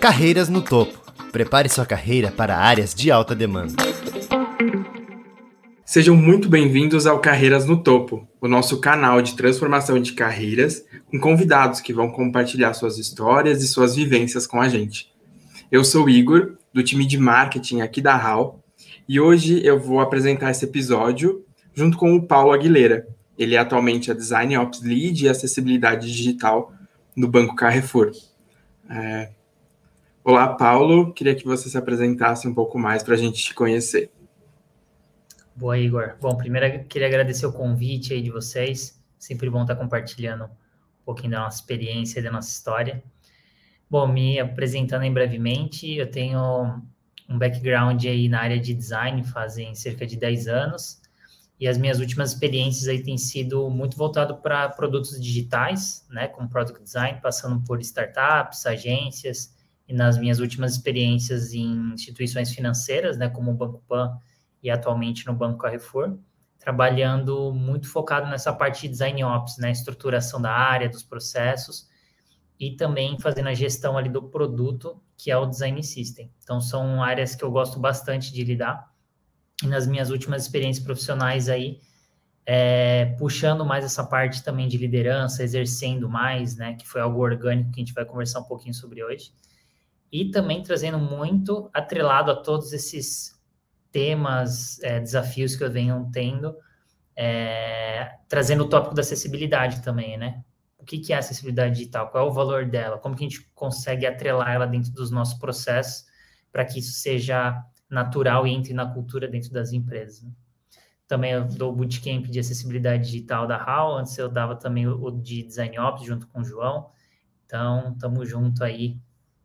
Carreiras no topo. Prepare sua carreira para áreas de alta demanda. Sejam muito bem-vindos ao Carreiras no Topo, o nosso canal de transformação de carreiras, com convidados que vão compartilhar suas histórias e suas vivências com a gente. Eu sou Igor, do time de marketing aqui da HAL, e hoje eu vou apresentar esse episódio junto com o Paulo Aguilera. Ele é atualmente a Design Ops Lead e Acessibilidade Digital no Banco Carrefour. É... Olá, Paulo. Queria que você se apresentasse um pouco mais para a gente te conhecer. Boa, Igor. Bom, primeiro queria agradecer o convite aí de vocês. Sempre bom estar compartilhando um pouquinho da nossa experiência da nossa história. Bom, me apresentando brevemente, eu tenho um background aí na área de design fazem cerca de 10 anos. E as minhas últimas experiências aí têm sido muito voltado para produtos digitais, né, como product design, passando por startups, agências, e nas minhas últimas experiências em instituições financeiras, né, como o Banco Pan e atualmente no Banco Carrefour, trabalhando muito focado nessa parte de design ops, né, estruturação da área, dos processos, e também fazendo a gestão ali do produto, que é o design system. Então são áreas que eu gosto bastante de lidar e nas minhas últimas experiências profissionais aí, é, puxando mais essa parte também de liderança, exercendo mais, né, que foi algo orgânico que a gente vai conversar um pouquinho sobre hoje, e também trazendo muito atrelado a todos esses temas, é, desafios que eu venho tendo, é, trazendo o tópico da acessibilidade também, né? O que, que é acessibilidade digital? Qual é o valor dela? Como que a gente consegue atrelar ela dentro dos nossos processos para que isso seja natural e entre na cultura dentro das empresas. Né? Também eu dou o bootcamp de acessibilidade digital da HAL, antes eu dava também o de Design Ops junto com o João. Então, estamos junto aí,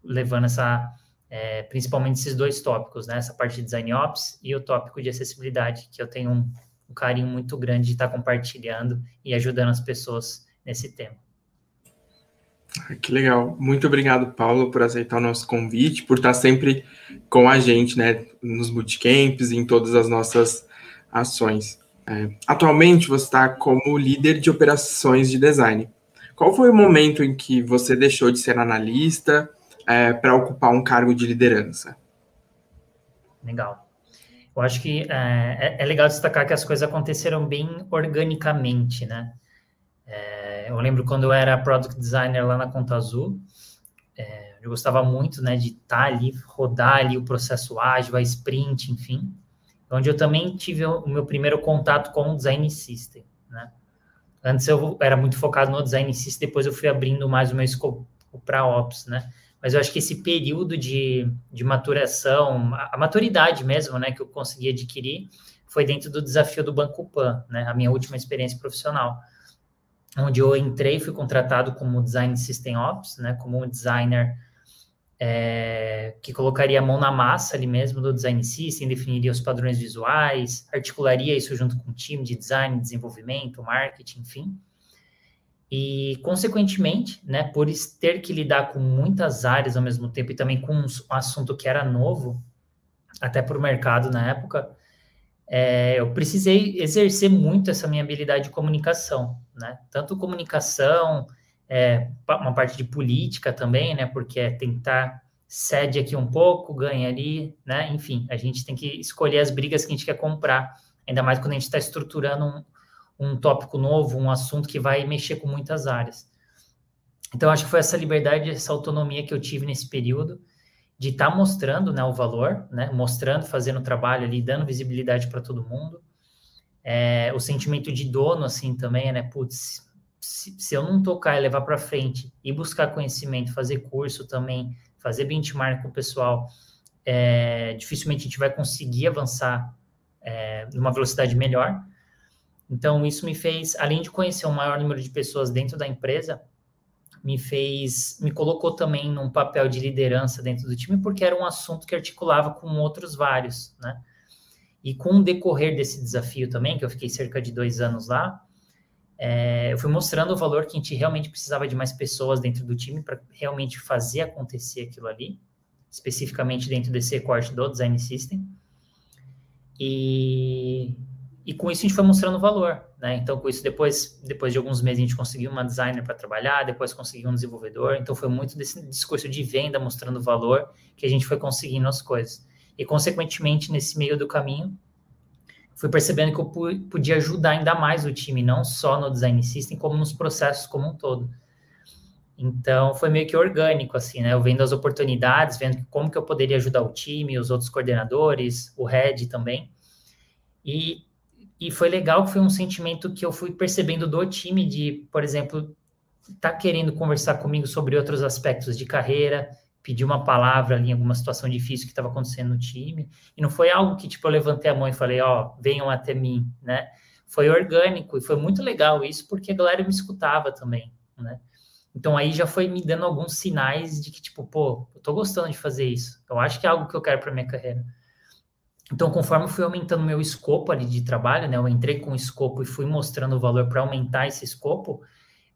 levando essa, é, principalmente esses dois tópicos, né? Essa parte de Design Ops e o tópico de acessibilidade, que eu tenho um, um carinho muito grande de estar compartilhando e ajudando as pessoas nesse tema. Que legal. Muito obrigado, Paulo, por aceitar o nosso convite, por estar sempre com a gente, né, nos bootcamps em todas as nossas ações. É, atualmente, você está como líder de operações de design. Qual foi o momento em que você deixou de ser analista é, para ocupar um cargo de liderança? Legal. Eu acho que é, é, é legal destacar que as coisas aconteceram bem organicamente, né? É, eu lembro quando eu era product designer lá na Conta Azul, é, eu gostava muito, né, de estar tá ali, rodar ali o processo ágil, a sprint, enfim, onde eu também tive o meu primeiro contato com o design system, né. Antes eu era muito focado no design system, depois eu fui abrindo mais o meu escopo para ops, né. Mas eu acho que esse período de, de maturação, a, maturidade mesmo, né, que eu consegui adquirir, foi dentro do desafio do Banco Pan, né, a minha última experiência profissional onde eu entrei, fui contratado como Design System Ops, né, como um designer é, que colocaria a mão na massa ali mesmo do Design System, definiria os padrões visuais, articularia isso junto com o time de design, desenvolvimento, marketing, enfim. E, consequentemente, né, por ter que lidar com muitas áreas ao mesmo tempo e também com um assunto que era novo, até para o mercado na época, é, eu precisei exercer muito essa minha habilidade de comunicação, né? Tanto comunicação, é, uma parte de política também, né? Porque é tentar cede aqui um pouco, ganha ali, né? Enfim, a gente tem que escolher as brigas que a gente quer comprar, ainda mais quando a gente está estruturando um, um tópico novo, um assunto que vai mexer com muitas áreas. Então, acho que foi essa liberdade, essa autonomia que eu tive nesse período, de estar tá mostrando né, o valor, né, mostrando, fazendo o trabalho ali, dando visibilidade para todo mundo. É, o sentimento de dono, assim, também, né? Putz, se, se eu não tocar e levar para frente e buscar conhecimento, fazer curso também, fazer benchmark com o pessoal, é, dificilmente a gente vai conseguir avançar é, numa velocidade melhor. Então, isso me fez, além de conhecer um maior número de pessoas dentro da empresa, me fez, me colocou também num papel de liderança dentro do time, porque era um assunto que articulava com outros vários, né? E com o decorrer desse desafio também, que eu fiquei cerca de dois anos lá, é, eu fui mostrando o valor que a gente realmente precisava de mais pessoas dentro do time para realmente fazer acontecer aquilo ali, especificamente dentro desse recorte do Design System. E, e com isso a gente foi mostrando valor, né? Então, com isso, depois, depois de alguns meses, a gente conseguiu uma designer para trabalhar, depois conseguiu um desenvolvedor. Então, foi muito desse discurso de venda mostrando valor que a gente foi conseguindo as coisas. E, consequentemente, nesse meio do caminho, fui percebendo que eu podia ajudar ainda mais o time, não só no design system, como nos processos como um todo. Então, foi meio que orgânico, assim, né? Eu vendo as oportunidades, vendo como que eu poderia ajudar o time, os outros coordenadores, o head também. E e foi legal que foi um sentimento que eu fui percebendo do time de, por exemplo, tá querendo conversar comigo sobre outros aspectos de carreira, pedir uma palavra ali em alguma situação difícil que estava acontecendo no time. E não foi algo que tipo eu levantei a mão e falei, ó, oh, venham até mim, né? Foi orgânico e foi muito legal isso porque a galera me escutava também, né? Então aí já foi me dando alguns sinais de que tipo, pô, eu tô gostando de fazer isso. Eu acho que é algo que eu quero para minha carreira. Então, conforme fui aumentando meu escopo ali de trabalho, né? Eu entrei com o escopo e fui mostrando o valor para aumentar esse escopo.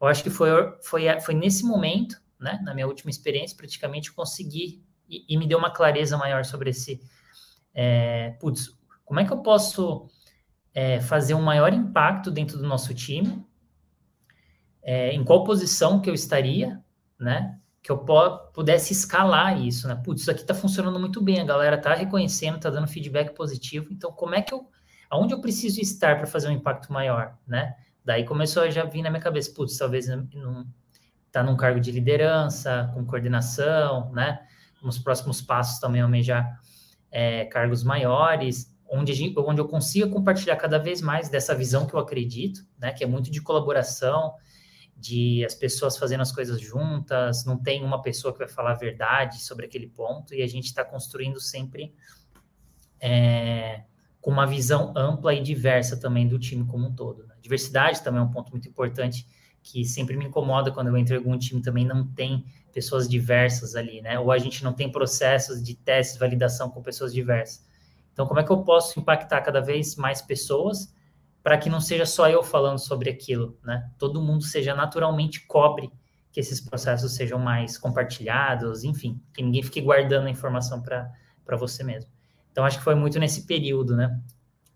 Eu acho que foi, foi, foi nesse momento, né? Na minha última experiência, praticamente eu consegui e, e me deu uma clareza maior sobre esse. É, putz, como é que eu posso é, fazer um maior impacto dentro do nosso time? É, em qual posição que eu estaria, né? Que eu pudesse escalar isso, né? Putz, isso aqui está funcionando muito bem, a galera está reconhecendo, está dando feedback positivo. Então, como é que eu, aonde eu preciso estar para fazer um impacto maior, né? Daí começou a já vir na minha cabeça, putz, talvez não tá num cargo de liderança, com coordenação, né? Nos próximos passos também almejar é, cargos maiores, onde, gente, onde eu consiga compartilhar cada vez mais dessa visão que eu acredito, né? Que é muito de colaboração, de as pessoas fazendo as coisas juntas, não tem uma pessoa que vai falar a verdade sobre aquele ponto, e a gente está construindo sempre é, com uma visão ampla e diversa também do time como um todo. Né? Diversidade também é um ponto muito importante que sempre me incomoda quando eu entro em algum time também não tem pessoas diversas ali, né? Ou a gente não tem processos de testes, validação com pessoas diversas. Então, como é que eu posso impactar cada vez mais pessoas para que não seja só eu falando sobre aquilo, né? Todo mundo seja naturalmente cobre que esses processos sejam mais compartilhados, enfim, que ninguém fique guardando a informação para você mesmo. Então, acho que foi muito nesse período, né?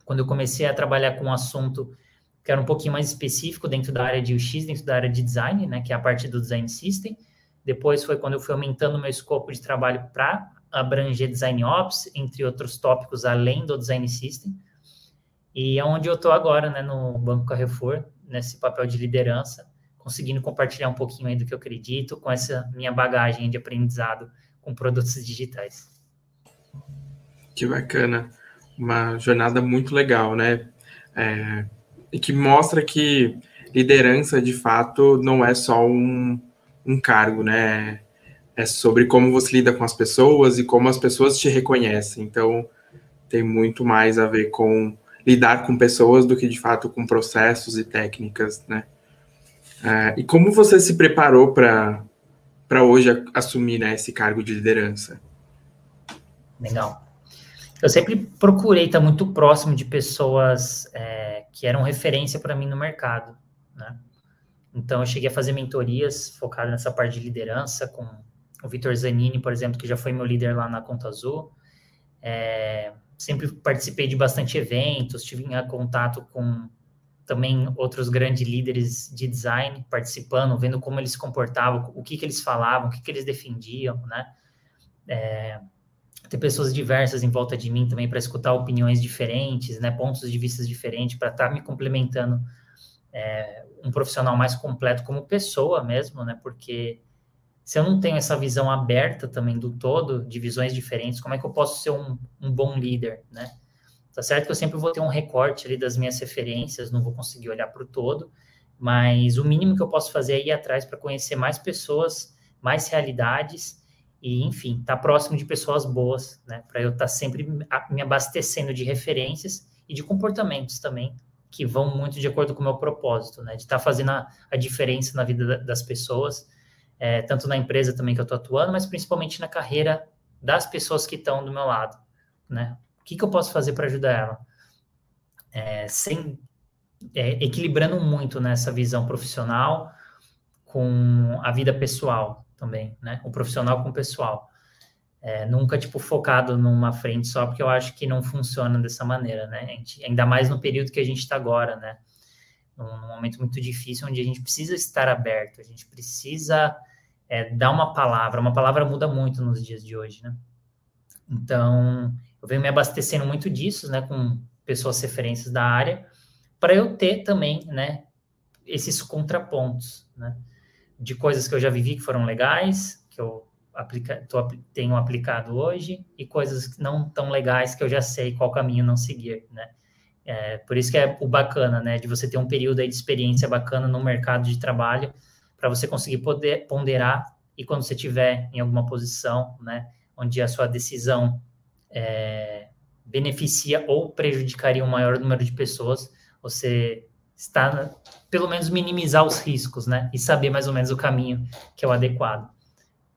Quando eu comecei a trabalhar com um assunto que era um pouquinho mais específico dentro da área de UX, dentro da área de design, né? Que é a parte do design system. Depois foi quando eu fui aumentando meu escopo de trabalho para abranger design ops, entre outros tópicos além do design system. E é onde eu estou agora, né, no Banco Carrefour, nesse papel de liderança, conseguindo compartilhar um pouquinho aí do que eu acredito com essa minha bagagem de aprendizado com produtos digitais. Que bacana, uma jornada muito legal, né? É, e que mostra que liderança, de fato, não é só um, um cargo, né? É sobre como você lida com as pessoas e como as pessoas te reconhecem. Então, tem muito mais a ver com lidar com pessoas do que de fato com processos e técnicas, né? Uh, e como você se preparou para para hoje assumir né, esse cargo de liderança? Legal. Eu sempre procurei estar muito próximo de pessoas é, que eram referência para mim no mercado, né? Então, eu cheguei a fazer mentorias focadas nessa parte de liderança com o Vitor Zanini, por exemplo, que já foi meu líder lá na Conta Azul. É, sempre participei de bastante eventos, tive contato com também outros grandes líderes de design participando, vendo como eles se comportavam, o que, que eles falavam, o que, que eles defendiam, né? É, ter pessoas diversas em volta de mim também para escutar opiniões diferentes, né? Pontos de vista diferentes, para estar tá me complementando é, um profissional mais completo como pessoa mesmo, né? Porque se eu não tenho essa visão aberta também do todo, de visões diferentes, como é que eu posso ser um, um bom líder, né? Tá certo que eu sempre vou ter um recorte ali das minhas referências, não vou conseguir olhar para o todo, mas o mínimo que eu posso fazer é ir atrás para conhecer mais pessoas, mais realidades e, enfim, estar tá próximo de pessoas boas, né? Para eu estar tá sempre me abastecendo de referências e de comportamentos também que vão muito de acordo com o meu propósito, né? De estar tá fazendo a, a diferença na vida das pessoas é, tanto na empresa também que eu estou atuando, mas principalmente na carreira das pessoas que estão do meu lado, né? O que, que eu posso fazer para ajudar ela? É, sem é, equilibrando muito nessa né, visão profissional com a vida pessoal também, né? O profissional com o pessoal. É, nunca, tipo, focado numa frente só, porque eu acho que não funciona dessa maneira, né? Gente, ainda mais no período que a gente está agora, né? Num, num, momento muito difícil, onde a gente precisa estar aberto, a gente precisa é, dar uma palavra. Uma palavra muda muito nos dias de hoje, né? Então, eu venho me abastecendo muito disso, né? Com pessoas referências da área, para eu ter também, né? Esses contrapontos, né? De coisas que eu já vivi que foram legais, que eu aplica, tô, tenho aplicado hoje e coisas não tão legais que eu já sei qual caminho não seguir, né? É, por isso que é o bacana, né? De você ter um período aí de experiência bacana no mercado de trabalho para você conseguir poder ponderar e quando você tiver em alguma posição, né? Onde a sua decisão é, beneficia ou prejudicaria um maior número de pessoas, você está pelo menos minimizar os riscos, né? E saber mais ou menos o caminho que é o adequado.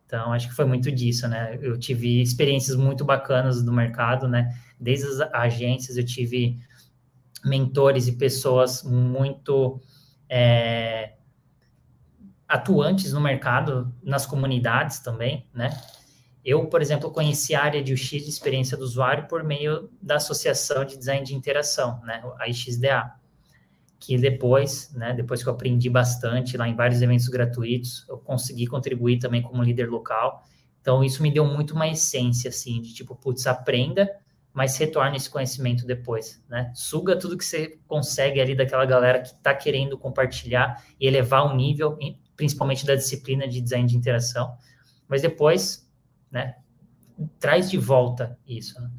Então, acho que foi muito disso, né? Eu tive experiências muito bacanas do mercado, né? Desde as agências, eu tive mentores e pessoas muito é, atuantes no mercado, nas comunidades também, né? Eu, por exemplo, conheci a área de UX de experiência do usuário por meio da Associação de Design de Interação, né? A IXDA que depois, né, depois que eu aprendi bastante lá em vários eventos gratuitos, eu consegui contribuir também como líder local. Então, isso me deu muito uma essência, assim, de tipo, putz, aprenda, mas retorne esse conhecimento depois, né? Suga tudo que você consegue ali daquela galera que está querendo compartilhar e elevar o nível, principalmente da disciplina de design de interação, mas depois, né, traz de volta isso, né?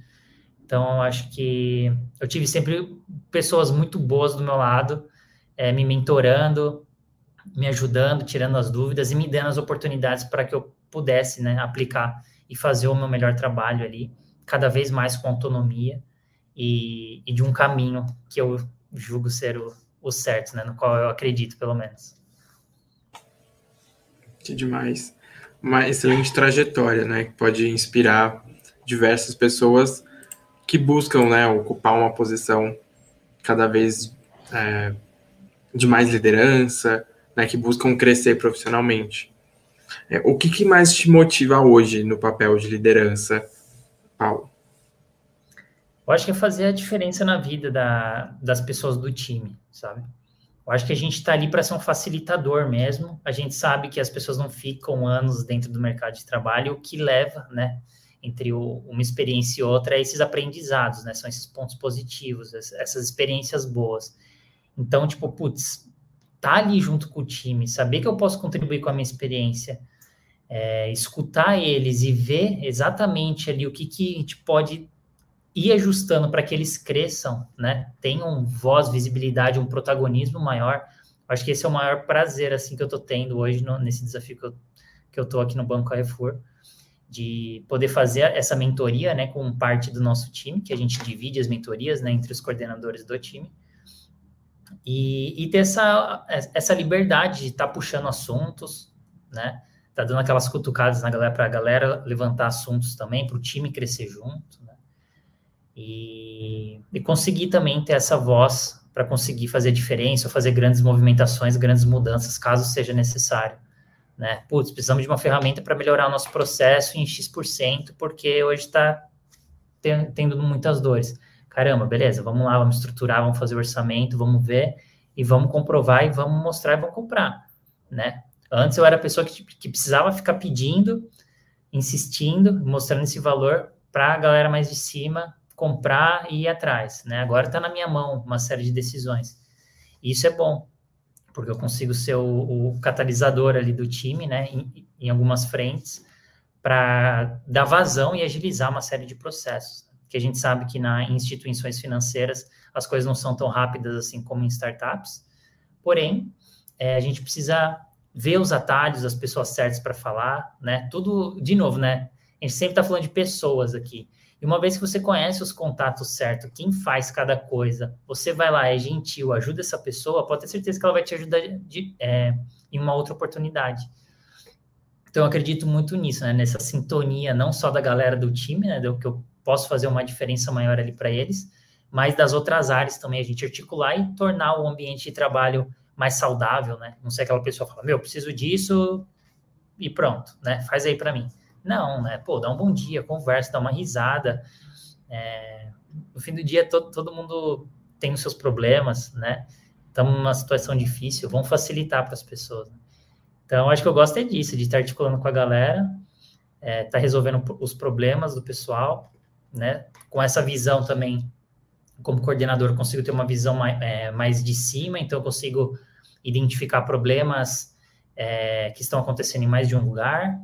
Então, acho que eu tive sempre pessoas muito boas do meu lado, é, me mentorando, me ajudando, tirando as dúvidas e me dando as oportunidades para que eu pudesse né, aplicar e fazer o meu melhor trabalho ali, cada vez mais com autonomia e, e de um caminho que eu julgo ser o, o certo, né, no qual eu acredito, pelo menos. Que demais. Uma excelente trajetória, né, que pode inspirar diversas pessoas que buscam né, ocupar uma posição cada vez é, de mais liderança, né, que buscam crescer profissionalmente. É, o que, que, mais te motiva hoje no papel de liderança, Paulo? Eu acho que é fazer a diferença na vida da, das pessoas do time, sabe? Eu acho que a gente está ali para ser um facilitador mesmo. A gente sabe que as pessoas não ficam anos dentro do mercado de trabalho, o que leva, né? entre o, uma experiência e outra é esses aprendizados, né? São esses pontos positivos, essas experiências boas. Então, tipo, putz, tá ali junto com o time, saber que eu posso contribuir com a minha experiência, é, escutar eles e ver exatamente ali o que, que a gente pode ir ajustando para que eles cresçam, né? Tenham voz, visibilidade, um protagonismo maior. Acho que esse é o maior prazer, assim, que eu estou tendo hoje no, nesse desafio que eu, que eu tô aqui no Banco Carrefour de poder fazer essa mentoria, né, com parte do nosso time, que a gente divide as mentorias, né, entre os coordenadores do time, e, e ter essa, essa liberdade de estar tá puxando assuntos, né, tá dando aquelas cutucadas na galera para a galera levantar assuntos também, para o time crescer junto, né, e, e conseguir também ter essa voz para conseguir fazer diferença, fazer grandes movimentações, grandes mudanças, caso seja necessário né? Putz, precisamos de uma ferramenta para melhorar o nosso processo em X%, porque hoje está tendo muitas dores. Caramba, beleza, vamos lá, vamos estruturar, vamos fazer o orçamento, vamos ver e vamos comprovar e vamos mostrar e vamos comprar, né? Antes eu era a pessoa que, que precisava ficar pedindo, insistindo, mostrando esse valor para a galera mais de cima comprar e ir atrás, né? Agora está na minha mão uma série de decisões. E isso é bom, porque eu consigo ser o, o catalisador ali do time, né, em, em algumas frentes, para dar vazão e agilizar uma série de processos. Que a gente sabe que na, em instituições financeiras as coisas não são tão rápidas assim como em startups, porém, é, a gente precisa ver os atalhos, as pessoas certas para falar, né? Tudo, de novo, né? A gente sempre está falando de pessoas aqui. E uma vez que você conhece os contatos certos, quem faz cada coisa, você vai lá, é gentil, ajuda essa pessoa, pode ter certeza que ela vai te ajudar de, é, em uma outra oportunidade. Então, eu acredito muito nisso, né? Nessa sintonia, não só da galera do time, né? Do que eu posso fazer uma diferença maior ali para eles, mas das outras áreas também, a gente articular e tornar o ambiente de trabalho mais saudável, né? Não sei aquela pessoa fala, meu, preciso disso e pronto, né? Faz aí para mim. Não, né? Pô, dá um bom dia, conversa, dá uma risada. É, no fim do dia, todo, todo mundo tem os seus problemas, né? Estamos numa situação difícil, vamos facilitar para as pessoas. Então, acho que eu gosto é disso, de estar articulando com a galera, é, tá resolvendo os problemas do pessoal, né? Com essa visão também, como coordenador, consigo ter uma visão mais, é, mais de cima, então eu consigo identificar problemas é, que estão acontecendo em mais de um lugar,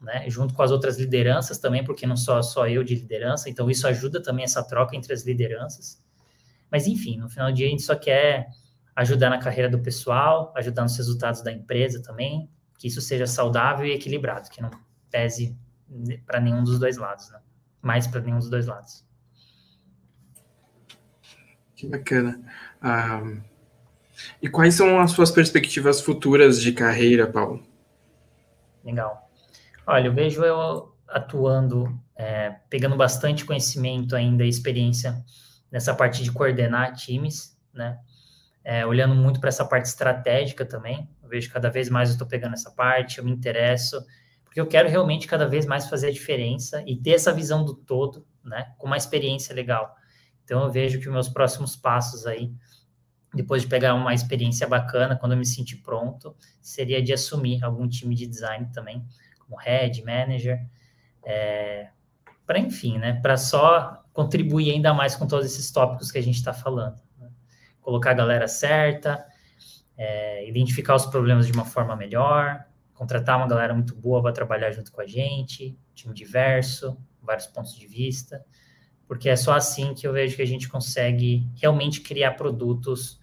né? Junto com as outras lideranças também, porque não só só eu de liderança, então isso ajuda também essa troca entre as lideranças. Mas enfim, no final do dia a gente só quer ajudar na carreira do pessoal, ajudar nos resultados da empresa também, que isso seja saudável e equilibrado, que não pese para nenhum dos dois lados, né? Mais para nenhum dos dois lados. Que bacana. Ah, e quais são as suas perspectivas futuras de carreira, Paulo? Legal. Olha, eu vejo eu atuando, é, pegando bastante conhecimento ainda, experiência nessa parte de coordenar times, né? É, olhando muito para essa parte estratégica também. Eu vejo cada vez mais eu estou pegando essa parte, eu me interesso, porque eu quero realmente cada vez mais fazer a diferença e ter essa visão do todo, né? Com uma experiência legal. Então eu vejo que meus próximos passos aí, depois de pegar uma experiência bacana, quando eu me sentir pronto, seria de assumir algum time de design também, como head, manager, é, para enfim, né? Para só contribuir ainda mais com todos esses tópicos que a gente está falando. Né? Colocar a galera certa, é, identificar os problemas de uma forma melhor, contratar uma galera muito boa para trabalhar junto com a gente, time diverso, vários pontos de vista, porque é só assim que eu vejo que a gente consegue realmente criar produtos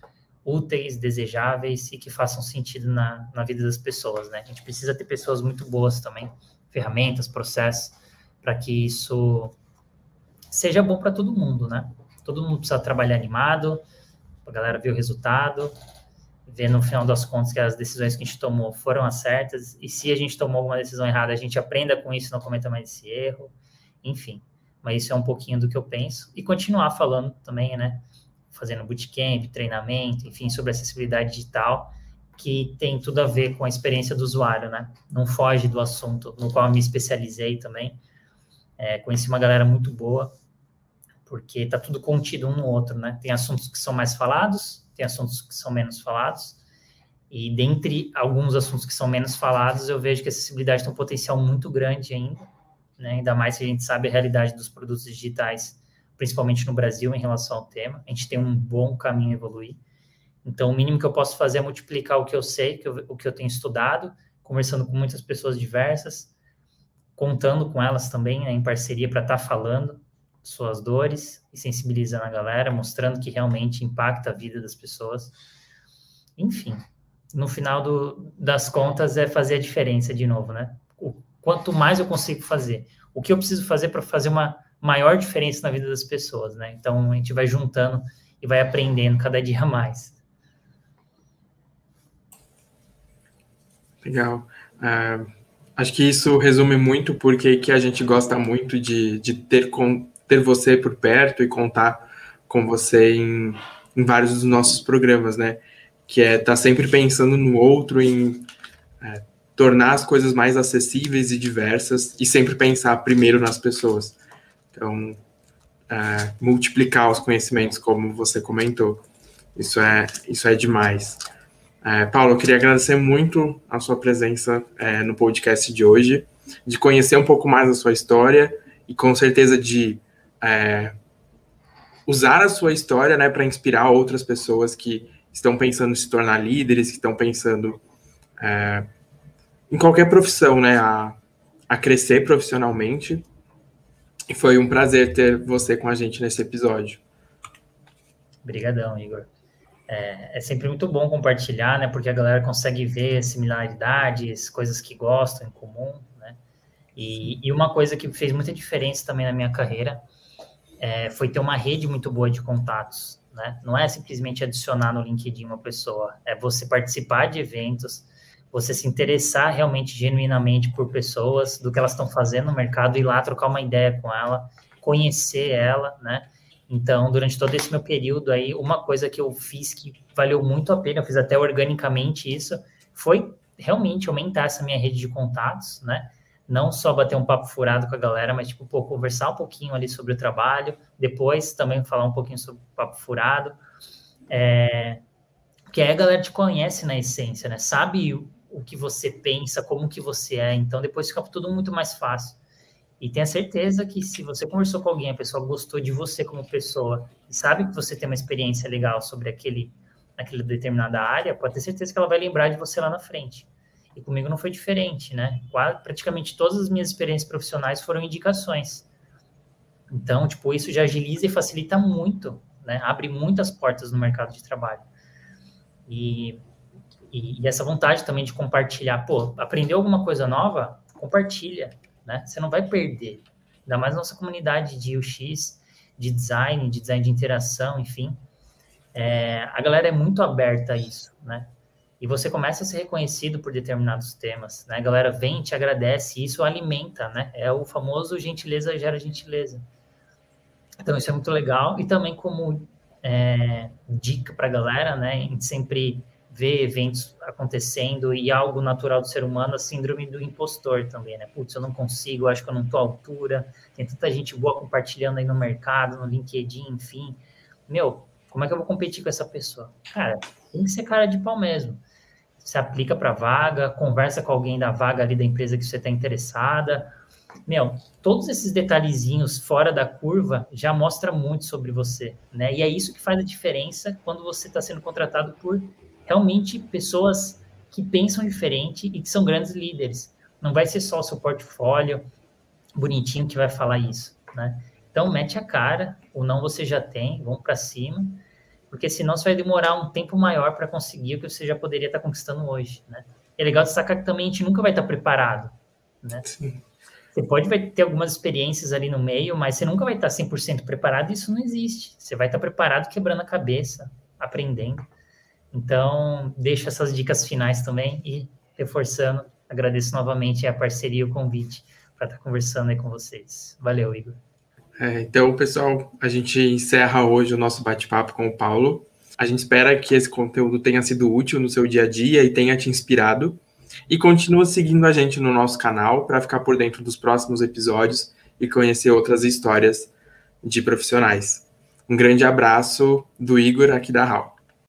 úteis, desejáveis e que façam sentido na, na vida das pessoas, né? A gente precisa ter pessoas muito boas também, ferramentas, processos, para que isso seja bom para todo mundo, né? Todo mundo precisa trabalhar animado, a galera ver o resultado, ver no final das contas que as decisões que a gente tomou foram as certas, e se a gente tomou alguma decisão errada, a gente aprenda com isso, não cometa mais esse erro, enfim. Mas isso é um pouquinho do que eu penso, e continuar falando também, né? Fazendo bootcamp, treinamento, enfim, sobre acessibilidade digital, que tem tudo a ver com a experiência do usuário, né? Não foge do assunto no qual eu me especializei também. É, conheci uma galera muito boa, porque está tudo contido um no outro, né? Tem assuntos que são mais falados, tem assuntos que são menos falados, e dentre alguns assuntos que são menos falados, eu vejo que a acessibilidade tem um potencial muito grande ainda, né? ainda mais se a gente sabe a realidade dos produtos digitais, principalmente no Brasil, em relação ao tema. A gente tem um bom caminho a evoluir. Então, o mínimo que eu posso fazer é multiplicar o que eu sei, que eu, o que eu tenho estudado, conversando com muitas pessoas diversas, contando com elas também, né, em parceria para estar tá falando, suas dores e sensibilizando a galera, mostrando que realmente impacta a vida das pessoas. Enfim, no final do, das contas é fazer a diferença de novo, né? O, quanto mais eu consigo fazer, o que eu preciso fazer para fazer uma maior diferença na vida das pessoas, né? Então a gente vai juntando e vai aprendendo cada dia mais. Legal. Uh, acho que isso resume muito porque que a gente gosta muito de, de ter com, ter você por perto e contar com você em, em vários dos nossos programas, né? Que é estar tá sempre pensando no outro, em é, tornar as coisas mais acessíveis e diversas e sempre pensar primeiro nas pessoas. Então, é, multiplicar os conhecimentos, como você comentou. Isso é, isso é demais. É, Paulo, eu queria agradecer muito a sua presença é, no podcast de hoje, de conhecer um pouco mais a sua história e com certeza de é, usar a sua história né, para inspirar outras pessoas que estão pensando em se tornar líderes, que estão pensando é, em qualquer profissão, né, a, a crescer profissionalmente. E foi um prazer ter você com a gente nesse episódio. Obrigadão, Igor. É, é, sempre muito bom compartilhar, né? Porque a galera consegue ver similaridades, coisas que gostam em comum, né? E, e uma coisa que fez muita diferença também na minha carreira é, foi ter uma rede muito boa de contatos, né? Não é simplesmente adicionar no LinkedIn uma pessoa, é você participar de eventos, você se interessar realmente, genuinamente por pessoas, do que elas estão fazendo no mercado, ir lá trocar uma ideia com ela, conhecer ela, né? Então, durante todo esse meu período aí, uma coisa que eu fiz que valeu muito a pena, eu fiz até organicamente isso, foi realmente aumentar essa minha rede de contatos, né? não só bater um papo furado com a galera, mas tipo, pô, conversar um pouquinho ali sobre o trabalho, depois também falar um pouquinho sobre o papo furado. É, porque aí a galera te conhece na essência, né? Sabe o, que você pensa, como que você é, então depois fica tudo muito mais fácil. E tenha certeza que se você conversou com alguém, a pessoa gostou de você como pessoa, e sabe que você tem uma experiência legal sobre aquele, aquela determinada área, pode ter certeza que ela vai lembrar de você lá na frente. E comigo não foi diferente, né? Quase, praticamente todas as minhas experiências profissionais foram indicações. Então, tipo, isso já agiliza e facilita muito, né? Abre muitas portas no mercado de trabalho. E, e, e essa vontade também de compartilhar, pô, aprendeu alguma coisa nova? Compartilha, né? Você não vai perder. Ainda mais nossa comunidade de UX, de design, de design de interação, enfim. É, a galera é muito aberta a isso, né? E você começa a ser reconhecido por determinados temas, né? A galera vem, te agradece, e isso alimenta, né? É o famoso gentileza gera gentileza. Então, isso é muito legal. E também como é, dica para a galera, né? A gente sempre ver eventos acontecendo e algo natural do ser humano, a síndrome do impostor também, né? Putz, eu não consigo, acho que eu não estou à altura, tem tanta gente boa compartilhando aí no mercado, no LinkedIn, enfim. Meu, como é que eu vou competir com essa pessoa? Cara, tem que ser cara de pau mesmo. Se aplica para vaga, conversa com alguém da vaga ali da empresa que você está interessada. Meu, todos esses detalhezinhos fora da curva já mostra muito sobre você, né? E é isso que faz a diferença quando você está sendo contratado por realmente pessoas que pensam diferente e que são grandes líderes. Não vai ser só o seu portfólio bonitinho que vai falar isso, né? Então, mete a cara, ou não você já tem, vamos para cima, porque senão você vai demorar um tempo maior para conseguir o que você já poderia estar tá conquistando hoje, né? É legal destacar que também a gente nunca vai estar tá preparado, né? Sim. Você pode vai ter algumas experiências ali no meio, mas você nunca vai estar tá 100% preparado, isso não existe. Você vai estar preparado quebrando a cabeça, aprendendo. Então, deixo essas dicas finais também e reforçando, agradeço novamente a parceria e o convite para estar conversando aí com vocês. Valeu, Igor. É, então, pessoal, a gente encerra hoje o nosso bate-papo com o Paulo. A gente espera que esse conteúdo tenha sido útil no seu dia a dia e tenha te inspirado. E continua seguindo a gente no nosso canal para ficar por dentro dos próximos episódios e conhecer outras histórias de profissionais. Um grande abraço do Igor aqui da HAL.